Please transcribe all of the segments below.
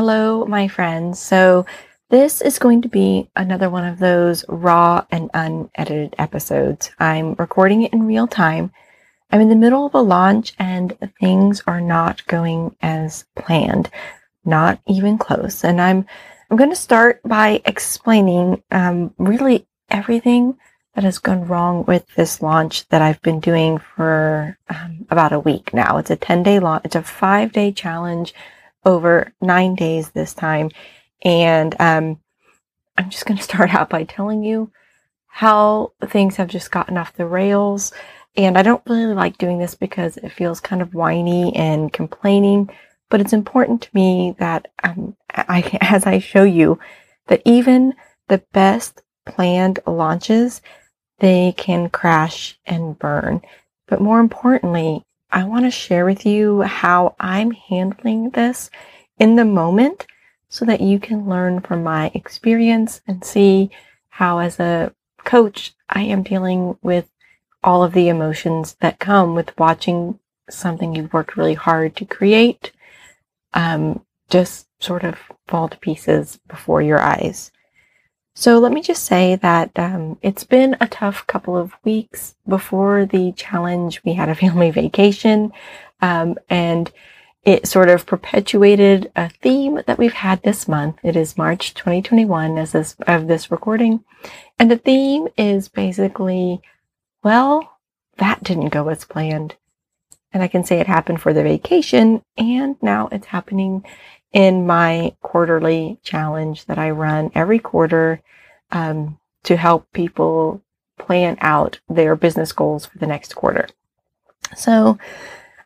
Hello, my friends. So, this is going to be another one of those raw and unedited episodes. I'm recording it in real time. I'm in the middle of a launch and things are not going as planned, not even close. And I'm I'm going to start by explaining um, really everything that has gone wrong with this launch that I've been doing for um, about a week now. It's a 10 day launch. It's a five day challenge over nine days this time. And um, I'm just going to start out by telling you how things have just gotten off the rails. And I don't really like doing this because it feels kind of whiny and complaining, but it's important to me that um, I, as I show you, that even the best planned launches, they can crash and burn. But more importantly, I want to share with you how I'm handling this in the moment so that you can learn from my experience and see how, as a coach, I am dealing with all of the emotions that come with watching something you've worked really hard to create um, just sort of fall to pieces before your eyes. So let me just say that um, it's been a tough couple of weeks before the challenge. We had a family vacation, um, and it sort of perpetuated a theme that we've had this month. It is March 2021 as this of this recording, and the theme is basically, well, that didn't go as planned. And I can say it happened for the vacation, and now it's happening in my quarterly challenge that I run every quarter um, to help people plan out their business goals for the next quarter. So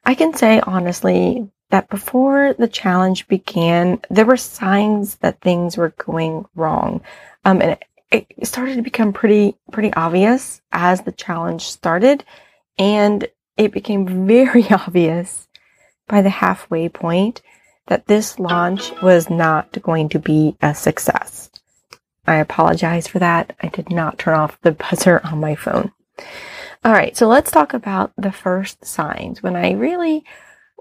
I can say honestly that before the challenge began, there were signs that things were going wrong. Um, and it, it started to become pretty, pretty obvious as the challenge started. And it became very obvious by the halfway point that this launch was not going to be a success. I apologize for that. I did not turn off the buzzer on my phone. All right, so let's talk about the first signs when I really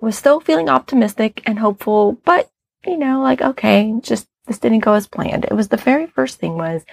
was still feeling optimistic and hopeful, but you know, like, okay, just this didn't go as planned. It was the very first thing was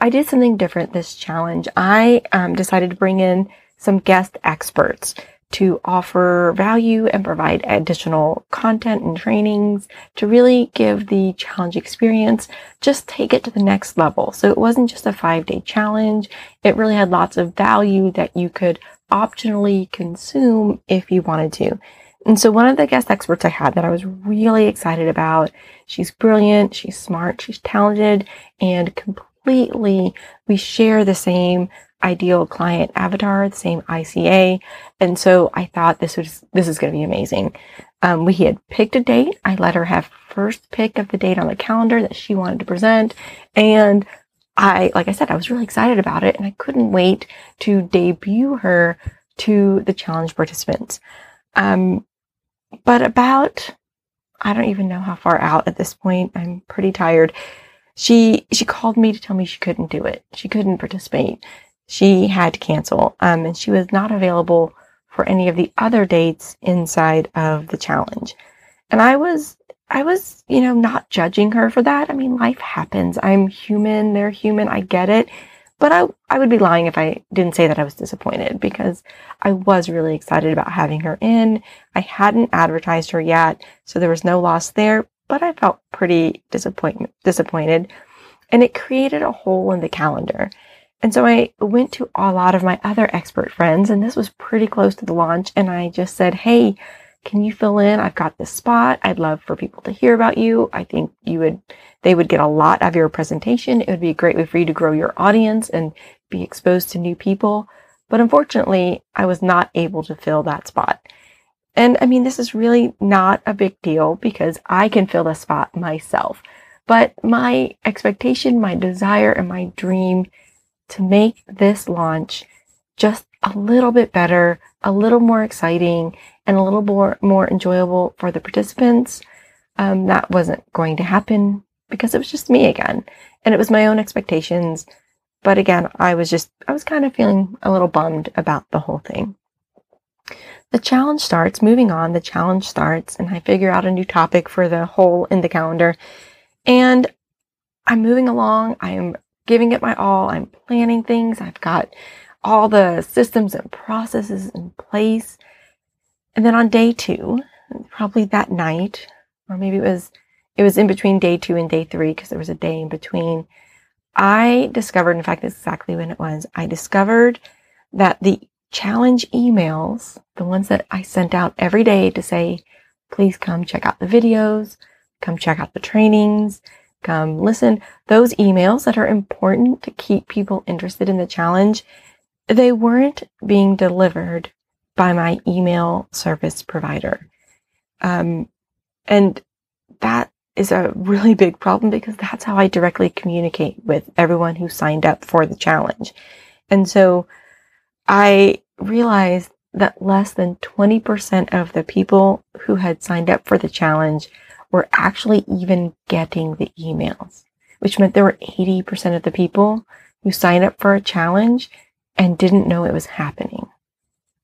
I did something different this challenge. I um, decided to bring in some guest experts to offer value and provide additional content and trainings to really give the challenge experience, just take it to the next level. So it wasn't just a five day challenge. It really had lots of value that you could optionally consume if you wanted to. And so one of the guest experts I had that I was really excited about, she's brilliant, she's smart, she's talented, and completely we share the same ideal client avatar, the same ICA. And so I thought this was, this is going to be amazing. Um, we had picked a date. I let her have first pick of the date on the calendar that she wanted to present. And I, like I said, I was really excited about it and I couldn't wait to debut her to the challenge participants. Um, but about, I don't even know how far out at this point. I'm pretty tired. She, she called me to tell me she couldn't do it. She couldn't participate she had to cancel, um, and she was not available for any of the other dates inside of the challenge. And I was, I was, you know, not judging her for that. I mean, life happens. I'm human. They're human. I get it. But I, I would be lying if I didn't say that I was disappointed because I was really excited about having her in. I hadn't advertised her yet, so there was no loss there, but I felt pretty disappoint- disappointed. And it created a hole in the calendar. And so I went to a lot of my other expert friends, and this was pretty close to the launch. And I just said, Hey, can you fill in? I've got this spot. I'd love for people to hear about you. I think you would, they would get a lot of your presentation. It would be a great way for you to grow your audience and be exposed to new people. But unfortunately, I was not able to fill that spot. And I mean, this is really not a big deal because I can fill the spot myself. But my expectation, my desire, and my dream to make this launch just a little bit better, a little more exciting, and a little more, more enjoyable for the participants. Um, that wasn't going to happen because it was just me again. And it was my own expectations. But again, I was just, I was kind of feeling a little bummed about the whole thing. The challenge starts, moving on, the challenge starts, and I figure out a new topic for the hole in the calendar. And I'm moving along. I am giving it my all. I'm planning things. I've got all the systems and processes in place. And then on day two, probably that night, or maybe it was, it was in between day two and day three because there was a day in between. I discovered, in fact, exactly when it was. I discovered that the challenge emails, the ones that I sent out every day to say, please come check out the videos, come check out the trainings, come listen, those emails that are important to keep people interested in the challenge, they weren't being delivered by my email service provider. Um, and that is a really big problem because that's how I directly communicate with everyone who signed up for the challenge. And so I realized that less than 20% of the people who had signed up for the challenge were actually even getting the emails, which meant there were 80% of the people who signed up for a challenge and didn't know it was happening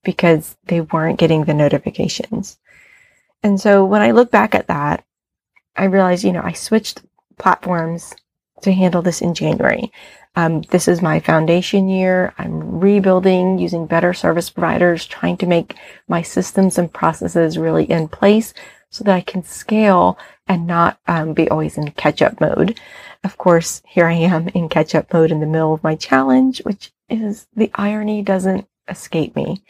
because they weren't getting the notifications. And so when I look back at that, I realized, you know, I switched platforms to handle this in January. Um, this is my foundation year. I'm rebuilding using better service providers, trying to make my systems and processes really in place so that I can scale and not um, be always in catch up mode. Of course, here I am in catch up mode in the middle of my challenge, which is the irony doesn't escape me.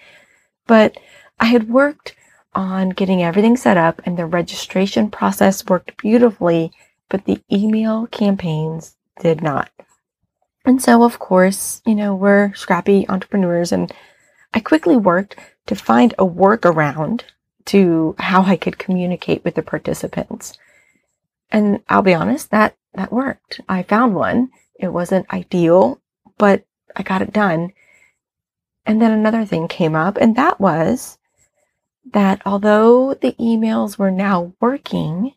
But I had worked on getting everything set up and the registration process worked beautifully, but the email campaigns did not. And so, of course, you know, we're scrappy entrepreneurs and I quickly worked to find a workaround to how I could communicate with the participants. And I'll be honest, that, that worked. I found one. It wasn't ideal, but I got it done. And then another thing came up, and that was that although the emails were now working,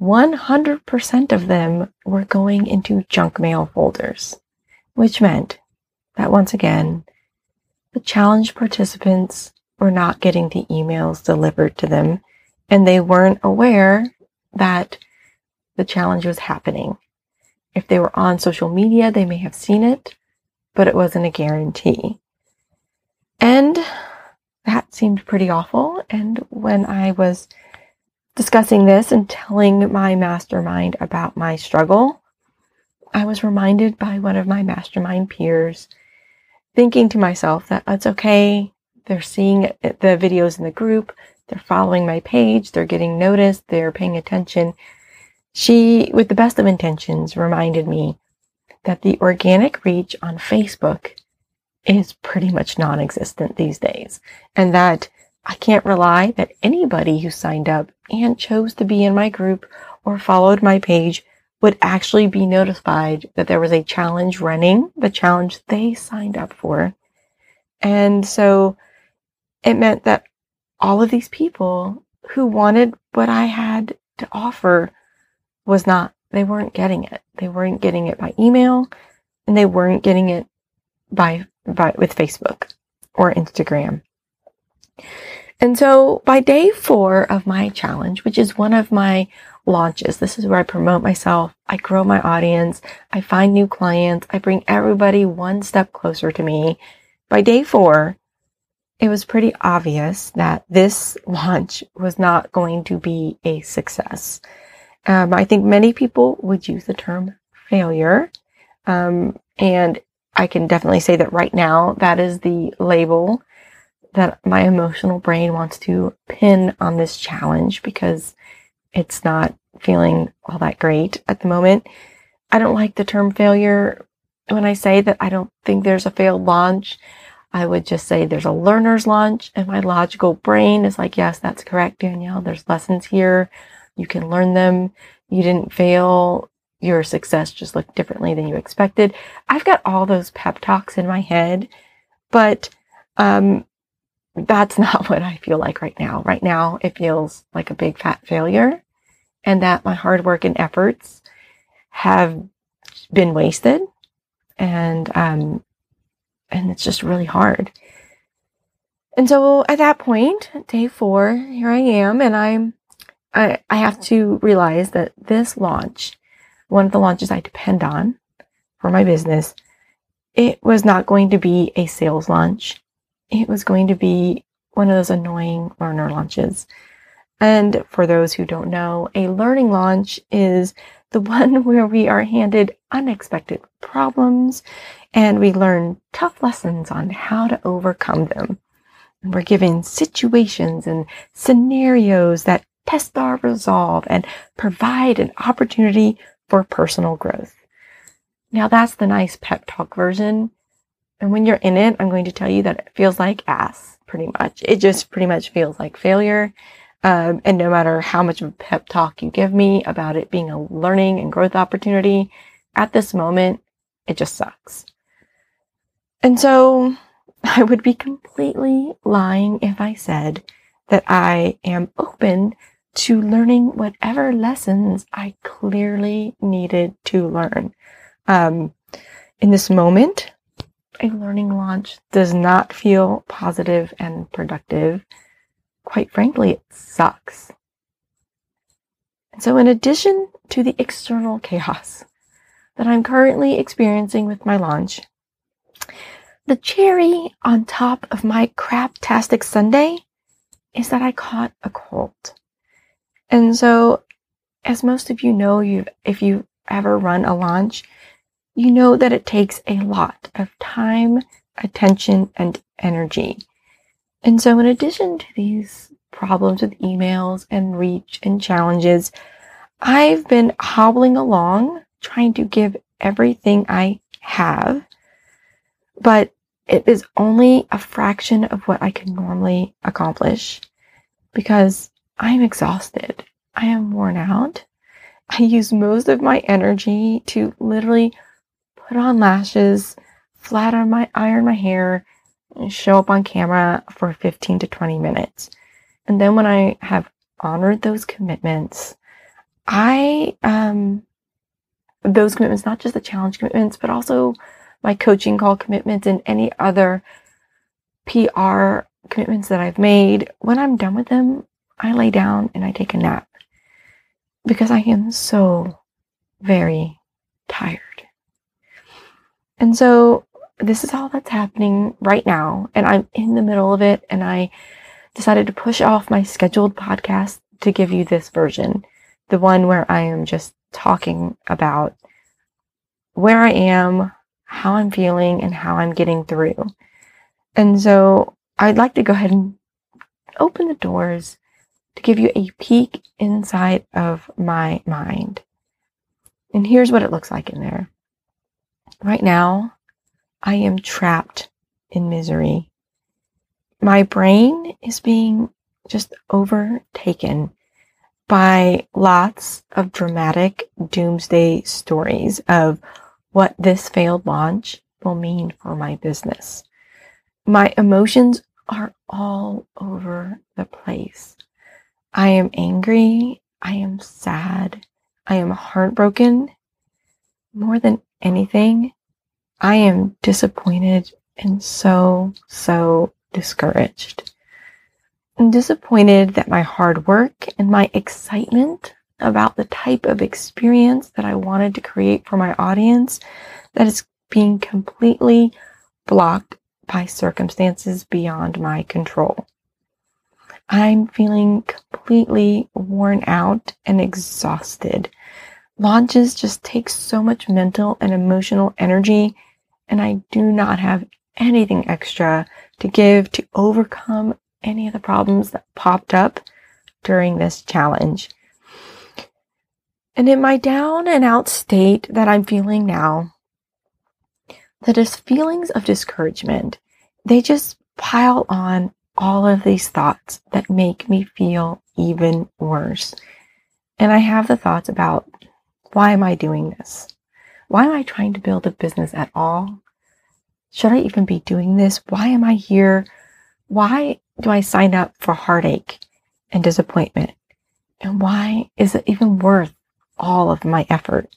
100% of them were going into junk mail folders, which meant that once again, the challenge participants were not getting the emails delivered to them and they weren't aware that the challenge was happening. If they were on social media, they may have seen it, but it wasn't a guarantee. And that seemed pretty awful. And when I was discussing this and telling my mastermind about my struggle, I was reminded by one of my mastermind peers, thinking to myself that it's okay. They're seeing the videos in the group. They're following my page. They're getting noticed. They're paying attention. She, with the best of intentions, reminded me that the organic reach on Facebook is pretty much non existent these days and that I can't rely that anybody who signed up and chose to be in my group or followed my page would actually be notified that there was a challenge running, the challenge they signed up for. And so it meant that all of these people who wanted what I had to offer was not, they weren't getting it. They weren't getting it by email and they weren't getting it by, by, with Facebook or Instagram. And so by day four of my challenge, which is one of my launches, this is where I promote myself. I grow my audience. I find new clients. I bring everybody one step closer to me. By day four, it was pretty obvious that this launch was not going to be a success. Um, I think many people would use the term failure. Um, and I can definitely say that right now, that is the label that my emotional brain wants to pin on this challenge because it's not feeling all that great at the moment. I don't like the term failure. When I say that I don't think there's a failed launch, I would just say there's a learner's launch and my logical brain is like, yes, that's correct, Danielle. There's lessons here. You can learn them. You didn't fail. Your success just looked differently than you expected. I've got all those pep talks in my head, but um, that's not what I feel like right now. Right now, it feels like a big fat failure and that my hard work and efforts have been wasted and, um, and it's just really hard. And so at that point, day four, here I am, and I'm, I, I have to realize that this launch, one of the launches I depend on for my business, it was not going to be a sales launch. It was going to be one of those annoying learner launches. And for those who don't know, a learning launch is the one where we are handed unexpected problems and we learn tough lessons on how to overcome them. And we're given situations and scenarios that test our resolve and provide an opportunity for personal growth. Now that's the nice pep talk version. And when you're in it, I'm going to tell you that it feels like ass, pretty much. It just pretty much feels like failure. Um, and no matter how much of a pep talk you give me about it being a learning and growth opportunity, at this moment, it just sucks. And so I would be completely lying if I said that I am open to learning whatever lessons I clearly needed to learn. Um, in this moment, a learning launch does not feel positive and productive. Quite frankly, it sucks. And so, in addition to the external chaos that I'm currently experiencing with my launch, the cherry on top of my craptastic Sunday is that I caught a cold. And so, as most of you know, you if you ever run a launch, you know that it takes a lot of time, attention, and energy. And so, in addition to these problems with emails and reach and challenges, I've been hobbling along trying to give everything I have, but it is only a fraction of what I can normally accomplish because I'm exhausted. I am worn out. I use most of my energy to literally put on lashes, flat on my iron my hair, and show up on camera for 15 to 20 minutes. And then when I have honored those commitments, I um those commitments, not just the challenge commitments, but also my coaching call commitments and any other PR commitments that I've made, when I'm done with them, I lay down and I take a nap because I am so very tired. And so this is all that's happening right now, and I'm in the middle of it, and I decided to push off my scheduled podcast to give you this version, the one where I am just talking about where I am, how I'm feeling, and how I'm getting through. And so I'd like to go ahead and open the doors to give you a peek inside of my mind. And here's what it looks like in there. Right now, I am trapped in misery. My brain is being just overtaken by lots of dramatic doomsday stories of what this failed launch will mean for my business. My emotions are all over the place. I am angry. I am sad. I am heartbroken. More than anything, I am disappointed and so, so discouraged. I'm disappointed that my hard work and my excitement about the type of experience that I wanted to create for my audience that is being completely blocked by circumstances beyond my control. I'm feeling completely worn out and exhausted. Launches just take so much mental and emotional energy, and I do not have anything extra to give to overcome any of the problems that popped up during this challenge. And in my down and out state that I'm feeling now, the just feelings of discouragement, they just pile on all of these thoughts that make me feel even worse. And I have the thoughts about why am I doing this? Why am I trying to build a business at all? Should I even be doing this? Why am I here? Why do I sign up for heartache and disappointment? And why is it even worth all of my effort.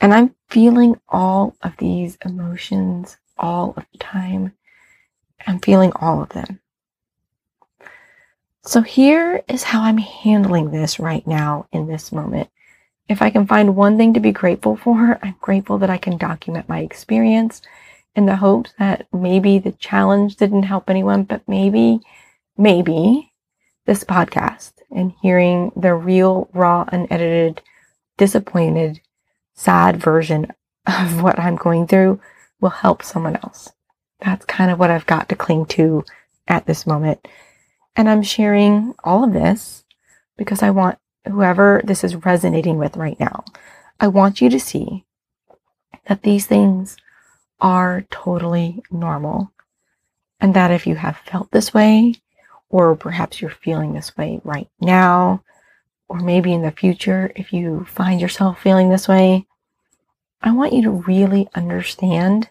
And I'm feeling all of these emotions all of the time. I'm feeling all of them. So here is how I'm handling this right now in this moment. If I can find one thing to be grateful for, I'm grateful that I can document my experience in the hopes that maybe the challenge didn't help anyone, but maybe, maybe this podcast and hearing the real, raw, unedited, disappointed, sad version of what I'm going through will help someone else. That's kind of what I've got to cling to at this moment. And I'm sharing all of this because I want whoever this is resonating with right now, I want you to see that these things are totally normal. And that if you have felt this way, or perhaps you're feeling this way right now, or maybe in the future, if you find yourself feeling this way, I want you to really understand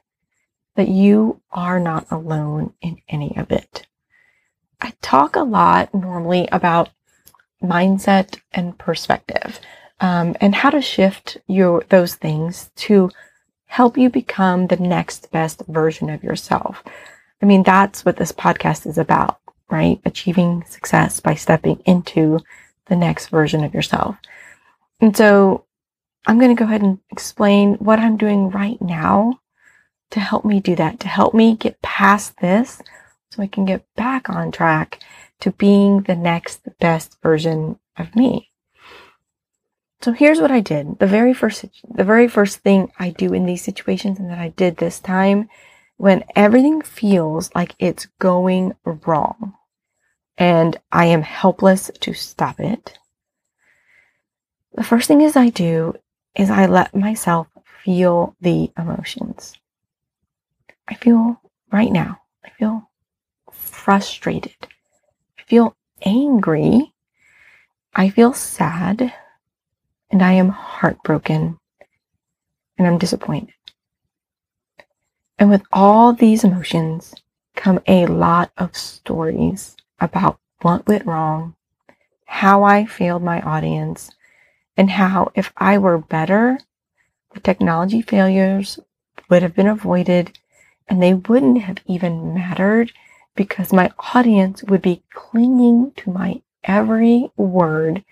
that you are not alone in any of it. I talk a lot normally about mindset and perspective um, and how to shift your those things to help you become the next best version of yourself. I mean, that's what this podcast is about, right? Achieving success by stepping into the next version of yourself. And so I'm going to go ahead and explain what I'm doing right now to help me do that, to help me get past this so I can get back on track to being the next best version of me. So here's what I did. The very first, the very first thing I do in these situations and that I did this time when everything feels like it's going wrong and I am helpless to stop it. The first thing is I do is I let myself feel the emotions. I feel right now, I feel frustrated. I feel angry. I feel sad and I am heartbroken and I'm disappointed. And with all these emotions come a lot of stories about what went wrong, how I failed my audience, and how if I were better, the technology failures would have been avoided and they wouldn't have even mattered because my audience would be clinging to my every word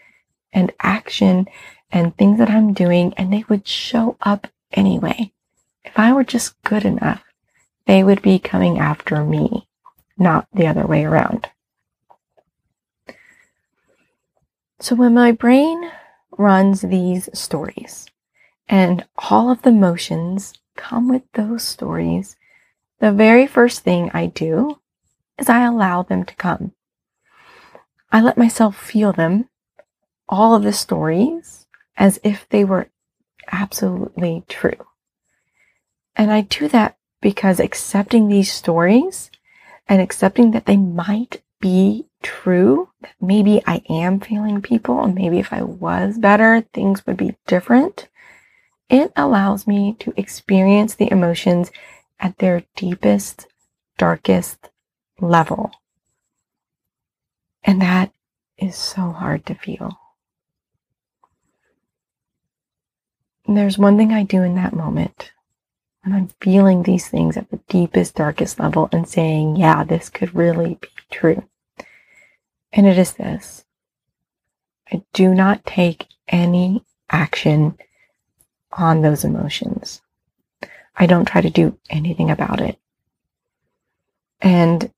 and action and things that I'm doing, and they would show up anyway. If I were just good enough, they would be coming after me, not the other way around. So when my brain runs these stories and all of the motions come with those stories, the very first thing I do is I allow them to come. I let myself feel them, all of the stories, as if they were absolutely true. And I do that because accepting these stories and accepting that they might be true, that maybe I am failing people, and maybe if I was better, things would be different. It allows me to experience the emotions at their deepest, darkest level. And that is so hard to feel. And there's one thing I do in that moment when I'm feeling these things at the deepest, darkest level and saying, yeah, this could really be true. And it is this I do not take any action on those emotions. I don't try to do anything about it. And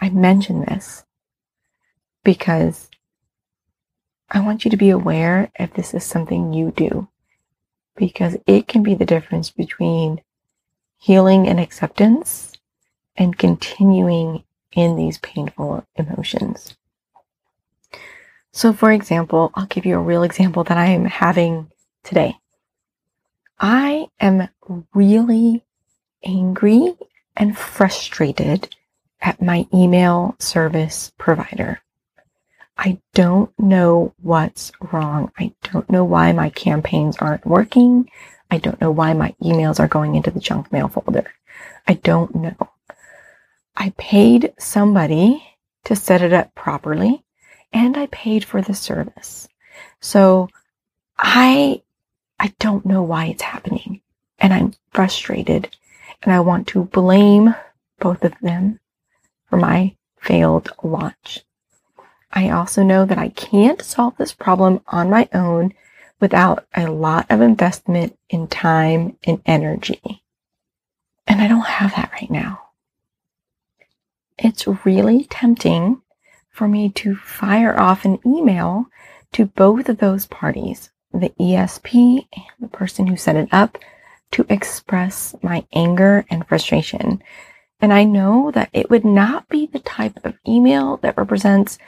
I mention this because I want you to be aware if this is something you do, because it can be the difference between healing and acceptance and continuing in these painful emotions. So, for example, I'll give you a real example that I am having today. I am really angry and frustrated at my email service provider. I don't know what's wrong. I don't know why my campaigns aren't working. I don't know why my emails are going into the junk mail folder. I don't know. I paid somebody to set it up properly and I paid for the service. So I I don't know why it's happening and I'm frustrated and I want to blame both of them for my failed launch. I also know that I can't solve this problem on my own without a lot of investment in time and energy. And I don't have that right now. It's really tempting for me to fire off an email to both of those parties, the ESP and the person who set it up, to express my anger and frustration. And I know that it would not be the type of email that represents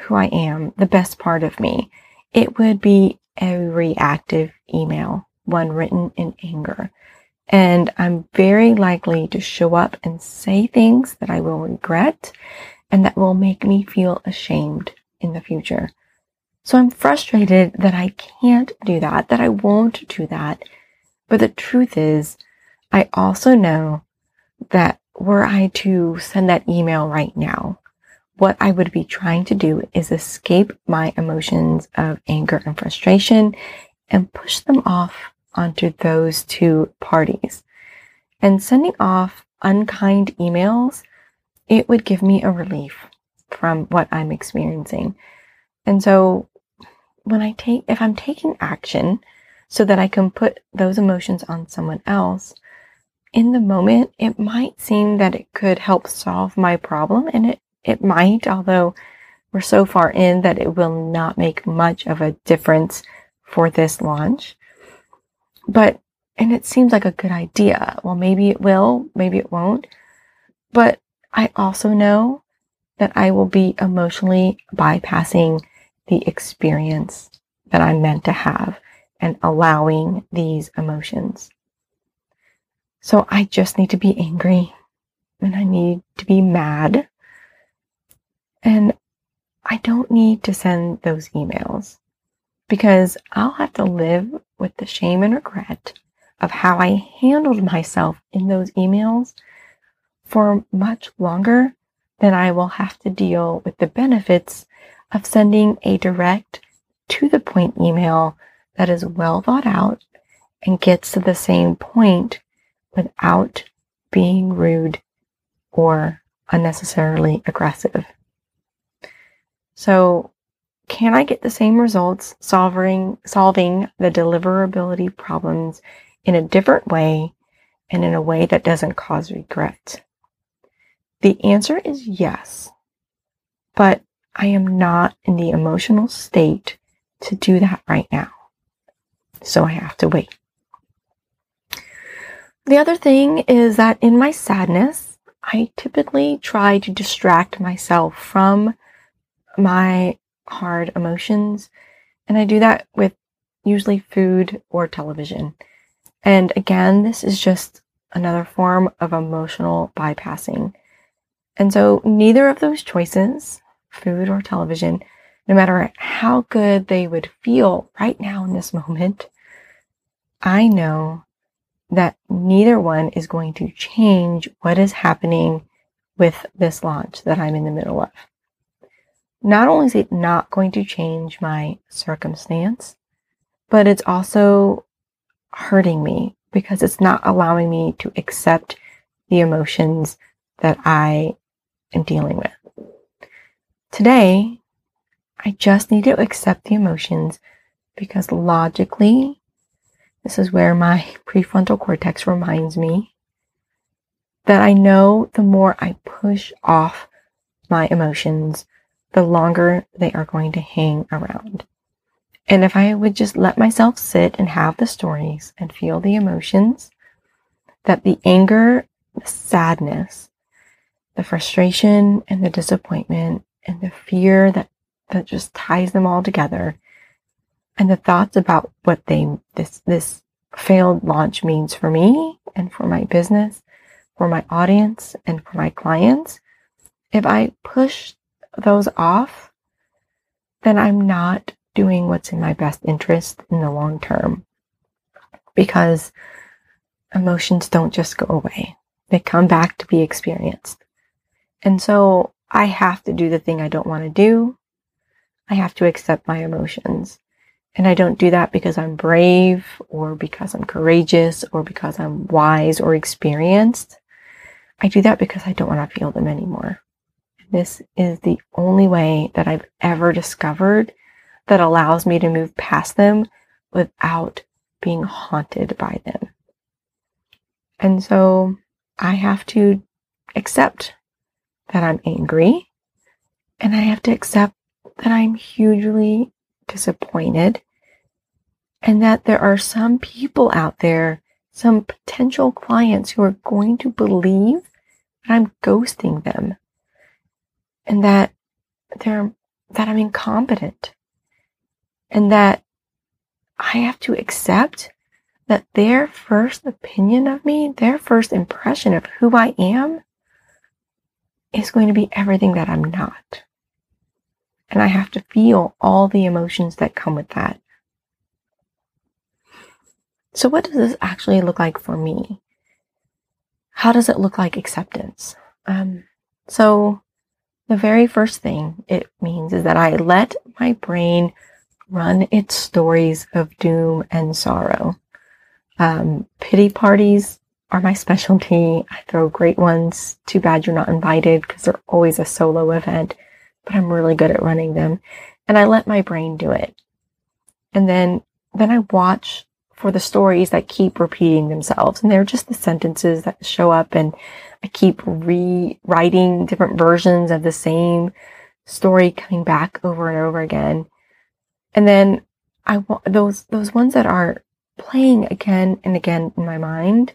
who I am, the best part of me. It would be a reactive email, one written in anger. And I'm very likely to show up and say things that I will regret and that will make me feel ashamed in the future. So I'm frustrated that I can't do that, that I won't do that. But the truth is, I also know that were I to send that email right now, what I would be trying to do is escape my emotions of anger and frustration and push them off onto those two parties. And sending off unkind emails, it would give me a relief from what I'm experiencing. And so when I take, if I'm taking action so that I can put those emotions on someone else, in the moment, it might seem that it could help solve my problem and it, it might, although we're so far in that it will not make much of a difference for this launch. But, and it seems like a good idea. Well, maybe it will, maybe it won't. But I also know that I will be emotionally bypassing the experience that I'm meant to have and allowing these emotions. So I just need to be angry and I need to be mad. And I don't need to send those emails because I'll have to live with the shame and regret of how I handled myself in those emails for much longer than I will have to deal with the benefits of sending a direct to the point email that is well thought out and gets to the same point without being rude or unnecessarily aggressive. So, can I get the same results solving solving the deliverability problems in a different way and in a way that doesn't cause regret? The answer is yes. But I am not in the emotional state to do that right now. So I have to wait. The other thing is that in my sadness, I typically try to distract myself from my hard emotions. And I do that with usually food or television. And again, this is just another form of emotional bypassing. And so neither of those choices food or television, no matter how good they would feel right now in this moment, I know that neither one is going to change what is happening with this launch that I'm in the middle of. Not only is it not going to change my circumstance, but it's also hurting me because it's not allowing me to accept the emotions that I am dealing with. Today, I just need to accept the emotions because logically, this is where my prefrontal cortex reminds me that I know the more I push off my emotions, the longer they are going to hang around. And if I would just let myself sit and have the stories and feel the emotions, that the anger, the sadness, the frustration, and the disappointment and the fear that that just ties them all together and the thoughts about what they this this failed launch means for me and for my business for my audience and for my clients if i push those off then i'm not doing what's in my best interest in the long term because emotions don't just go away they come back to be experienced and so I have to do the thing I don't want to do. I have to accept my emotions. And I don't do that because I'm brave or because I'm courageous or because I'm wise or experienced. I do that because I don't want to feel them anymore. this is the only way that I've ever discovered that allows me to move past them without being haunted by them. And so I have to accept that I'm angry and I have to accept that I'm hugely disappointed and that there are some people out there, some potential clients who are going to believe that I'm ghosting them and that they're, that I'm incompetent and that I have to accept that their first opinion of me, their first impression of who I am is going to be everything that I'm not. And I have to feel all the emotions that come with that. So, what does this actually look like for me? How does it look like acceptance? Um, so, the very first thing it means is that I let my brain run its stories of doom and sorrow. Um, pity parties are my specialty. I throw great ones. Too bad you're not invited because they're always a solo event, but I'm really good at running them. And I let my brain do it. And then, then I watch for the stories that keep repeating themselves. And they're just the sentences that show up and I keep rewriting different versions of the same story coming back over and over again. And then I want those, those ones that are playing again and again in my mind,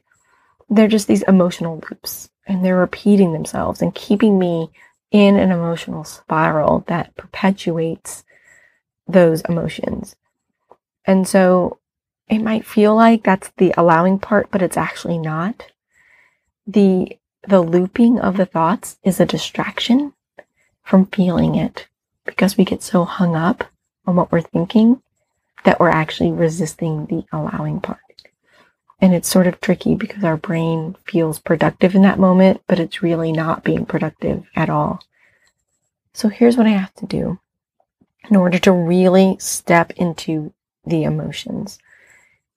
they're just these emotional loops and they're repeating themselves and keeping me in an emotional spiral that perpetuates those emotions. And so it might feel like that's the allowing part, but it's actually not. The, the looping of the thoughts is a distraction from feeling it because we get so hung up on what we're thinking that we're actually resisting the allowing part. And it's sort of tricky because our brain feels productive in that moment, but it's really not being productive at all. So here's what I have to do in order to really step into the emotions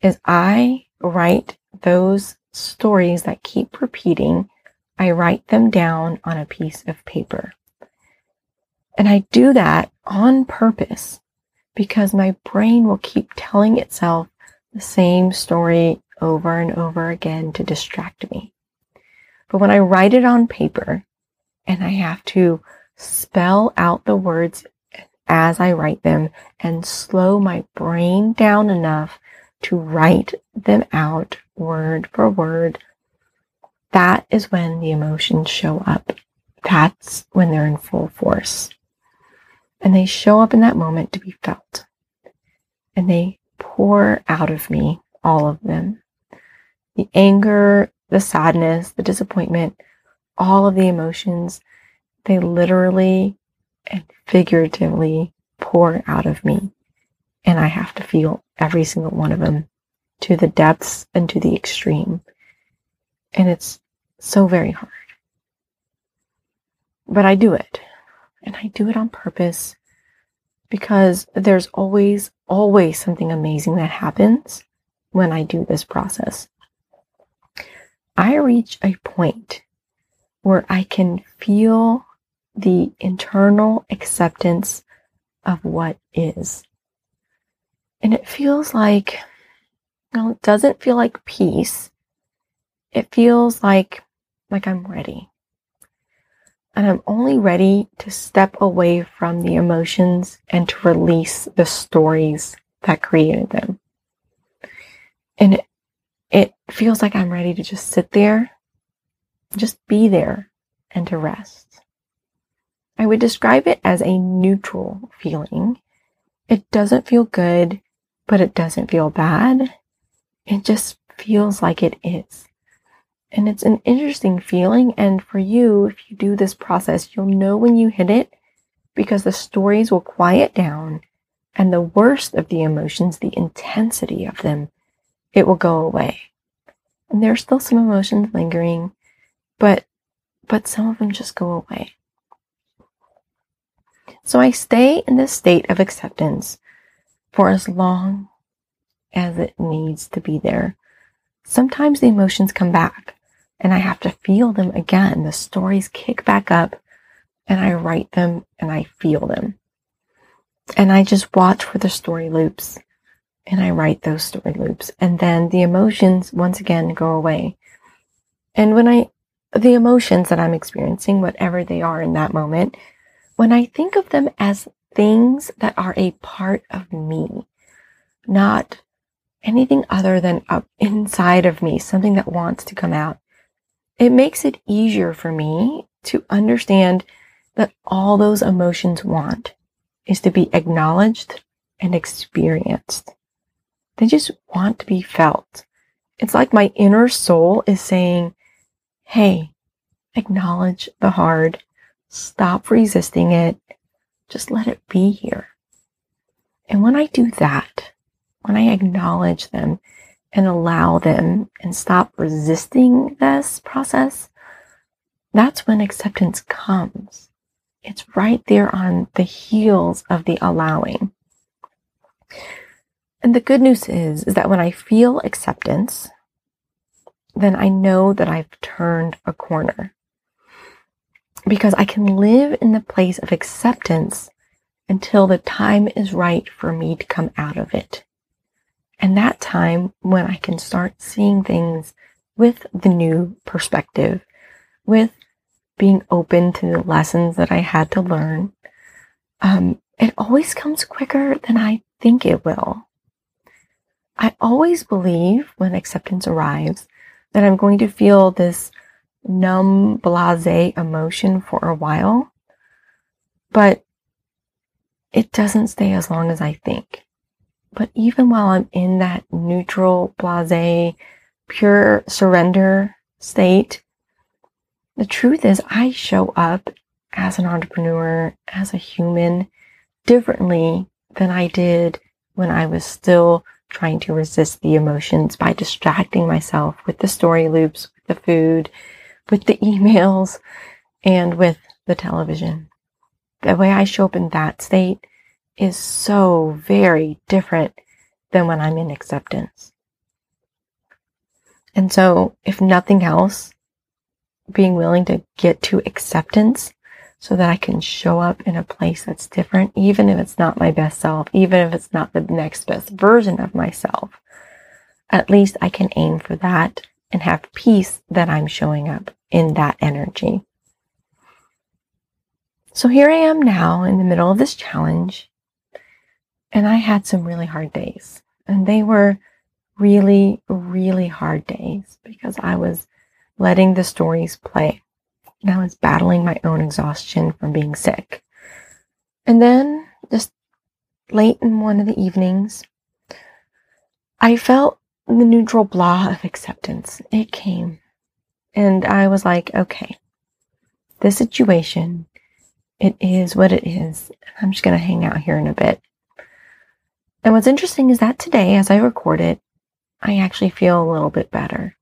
is I write those stories that keep repeating. I write them down on a piece of paper. And I do that on purpose because my brain will keep telling itself the same story over and over again to distract me. But when I write it on paper and I have to spell out the words as I write them and slow my brain down enough to write them out word for word, that is when the emotions show up. That's when they're in full force. And they show up in that moment to be felt. And they pour out of me, all of them the anger, the sadness, the disappointment, all of the emotions, they literally and figuratively pour out of me. And I have to feel every single one of them to the depths and to the extreme. And it's so very hard. But I do it. And I do it on purpose because there's always, always something amazing that happens when I do this process. I reach a point where I can feel the internal acceptance of what is. And it feels like, well, it doesn't feel like peace. It feels like, like I'm ready. And I'm only ready to step away from the emotions and to release the stories that created them. And it, it feels like I'm ready to just sit there, just be there, and to rest. I would describe it as a neutral feeling. It doesn't feel good, but it doesn't feel bad. It just feels like it is. And it's an interesting feeling. And for you, if you do this process, you'll know when you hit it because the stories will quiet down and the worst of the emotions, the intensity of them, it will go away. And there's still some emotions lingering, but but some of them just go away. So I stay in this state of acceptance for as long as it needs to be there. Sometimes the emotions come back and I have to feel them again. The stories kick back up and I write them and I feel them. And I just watch for the story loops and I write those story loops. And then the emotions once again go away. And when I, the emotions that I'm experiencing, whatever they are in that moment, when I think of them as things that are a part of me, not anything other than up inside of me, something that wants to come out, it makes it easier for me to understand that all those emotions want is to be acknowledged and experienced. They just want to be felt. It's like my inner soul is saying, Hey, acknowledge the hard. Stop resisting it. Just let it be here. And when I do that, when I acknowledge them and allow them and stop resisting this process, that's when acceptance comes. It's right there on the heels of the allowing. And the good news is, is that when I feel acceptance, then I know that I've turned a corner. Because I can live in the place of acceptance until the time is right for me to come out of it. And that time when I can start seeing things with the new perspective, with being open to the lessons that I had to learn, um, it always comes quicker than I think it will. I always believe when acceptance arrives that I'm going to feel this numb, blase emotion for a while, but it doesn't stay as long as I think. But even while I'm in that neutral, blase, pure surrender state, the truth is I show up as an entrepreneur, as a human, differently than I did when I was still trying to resist the emotions by distracting myself with the story loops, with the food, with the emails, and with the television. The way I show up in that state is so very different than when I'm in acceptance. And so, if nothing else, being willing to get to acceptance so that I can show up in a place that's different, even if it's not my best self, even if it's not the next best version of myself. At least I can aim for that and have peace that I'm showing up in that energy. So here I am now in the middle of this challenge, and I had some really hard days. And they were really, really hard days because I was letting the stories play and I was battling my own exhaustion from being sick. And then, just late in one of the evenings, I felt the neutral blah of acceptance. It came. And I was like, okay, this situation, it is what it is. I'm just going to hang out here in a bit. And what's interesting is that today, as I record it, I actually feel a little bit better.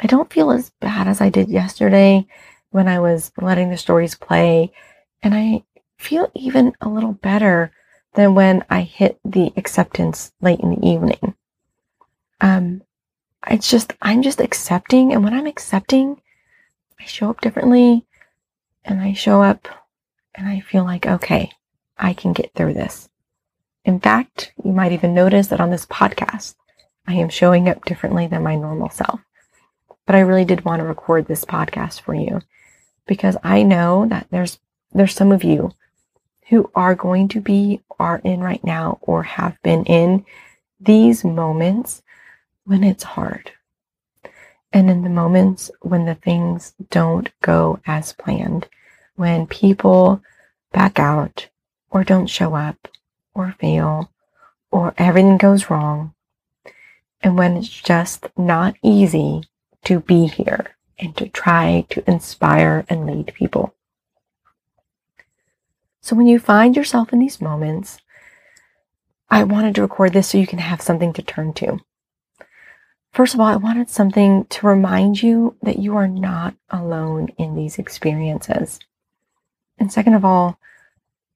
I don't feel as bad as I did yesterday when I was letting the stories play. And I feel even a little better than when I hit the acceptance late in the evening. Um, it's just, I'm just accepting. And when I'm accepting, I show up differently and I show up and I feel like, okay, I can get through this. In fact, you might even notice that on this podcast, I am showing up differently than my normal self. But I really did want to record this podcast for you because I know that there's there's some of you who are going to be are in right now or have been in these moments when it's hard. And in the moments when the things don't go as planned, when people back out or don't show up or fail or everything goes wrong, and when it's just not easy to be here and to try to inspire and lead people. So when you find yourself in these moments, I wanted to record this so you can have something to turn to. First of all, I wanted something to remind you that you are not alone in these experiences. And second of all,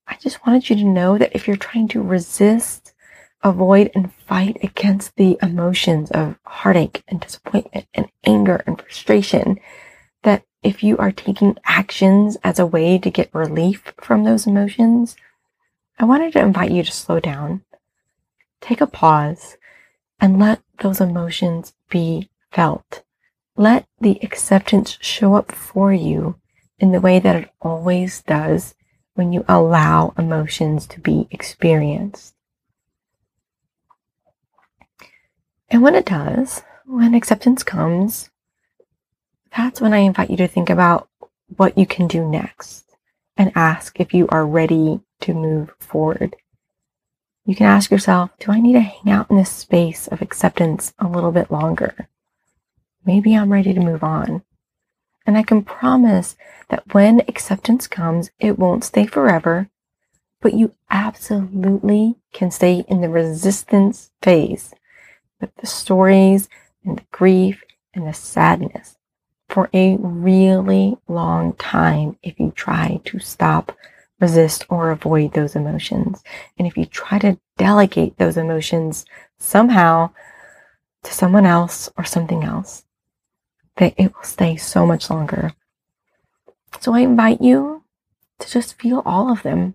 I just wanted you to know that if you're trying to resist avoid and fight against the emotions of heartache and disappointment and anger and frustration, that if you are taking actions as a way to get relief from those emotions, I wanted to invite you to slow down, take a pause, and let those emotions be felt. Let the acceptance show up for you in the way that it always does when you allow emotions to be experienced. And when it does, when acceptance comes, that's when I invite you to think about what you can do next and ask if you are ready to move forward. You can ask yourself, do I need to hang out in this space of acceptance a little bit longer? Maybe I'm ready to move on. And I can promise that when acceptance comes, it won't stay forever, but you absolutely can stay in the resistance phase with the stories and the grief and the sadness for a really long time if you try to stop, resist, or avoid those emotions. And if you try to delegate those emotions somehow to someone else or something else, that it will stay so much longer. So I invite you to just feel all of them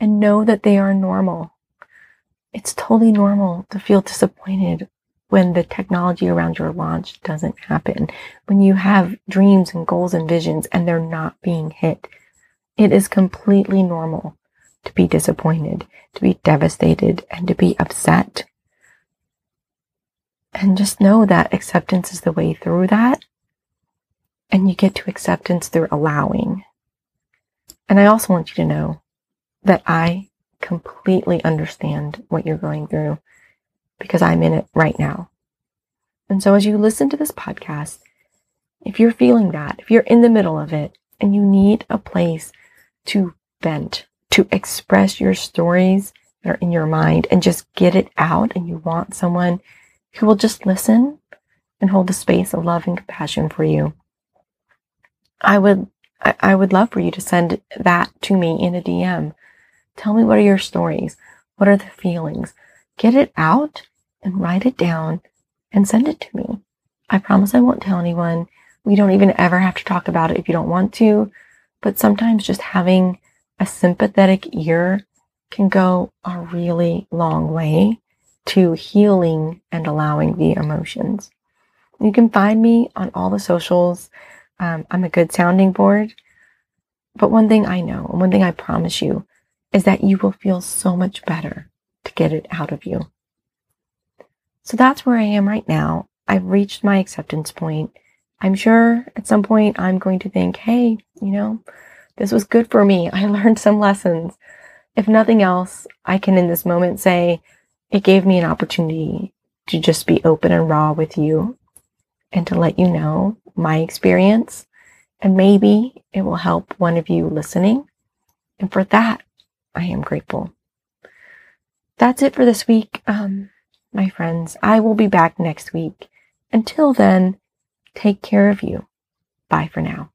and know that they are normal. It's totally normal to feel disappointed when the technology around your launch doesn't happen, when you have dreams and goals and visions and they're not being hit. It is completely normal to be disappointed, to be devastated, and to be upset. And just know that acceptance is the way through that. And you get to acceptance through allowing. And I also want you to know that I completely understand what you're going through because I'm in it right now. And so as you listen to this podcast, if you're feeling that, if you're in the middle of it and you need a place to vent, to express your stories that are in your mind and just get it out and you want someone who will just listen and hold the space of love and compassion for you, I would I would love for you to send that to me in a DM. Tell me what are your stories? What are the feelings? Get it out and write it down and send it to me. I promise I won't tell anyone. We don't even ever have to talk about it if you don't want to. But sometimes just having a sympathetic ear can go a really long way to healing and allowing the emotions. You can find me on all the socials. Um, I'm a good sounding board. But one thing I know, and one thing I promise you, is that you will feel so much better to get it out of you. So that's where I am right now. I've reached my acceptance point. I'm sure at some point I'm going to think, hey, you know, this was good for me. I learned some lessons. If nothing else, I can in this moment say it gave me an opportunity to just be open and raw with you and to let you know my experience. And maybe it will help one of you listening. And for that, I am grateful. That's it for this week. Um, my friends. I will be back next week. Until then, take care of you. Bye for now.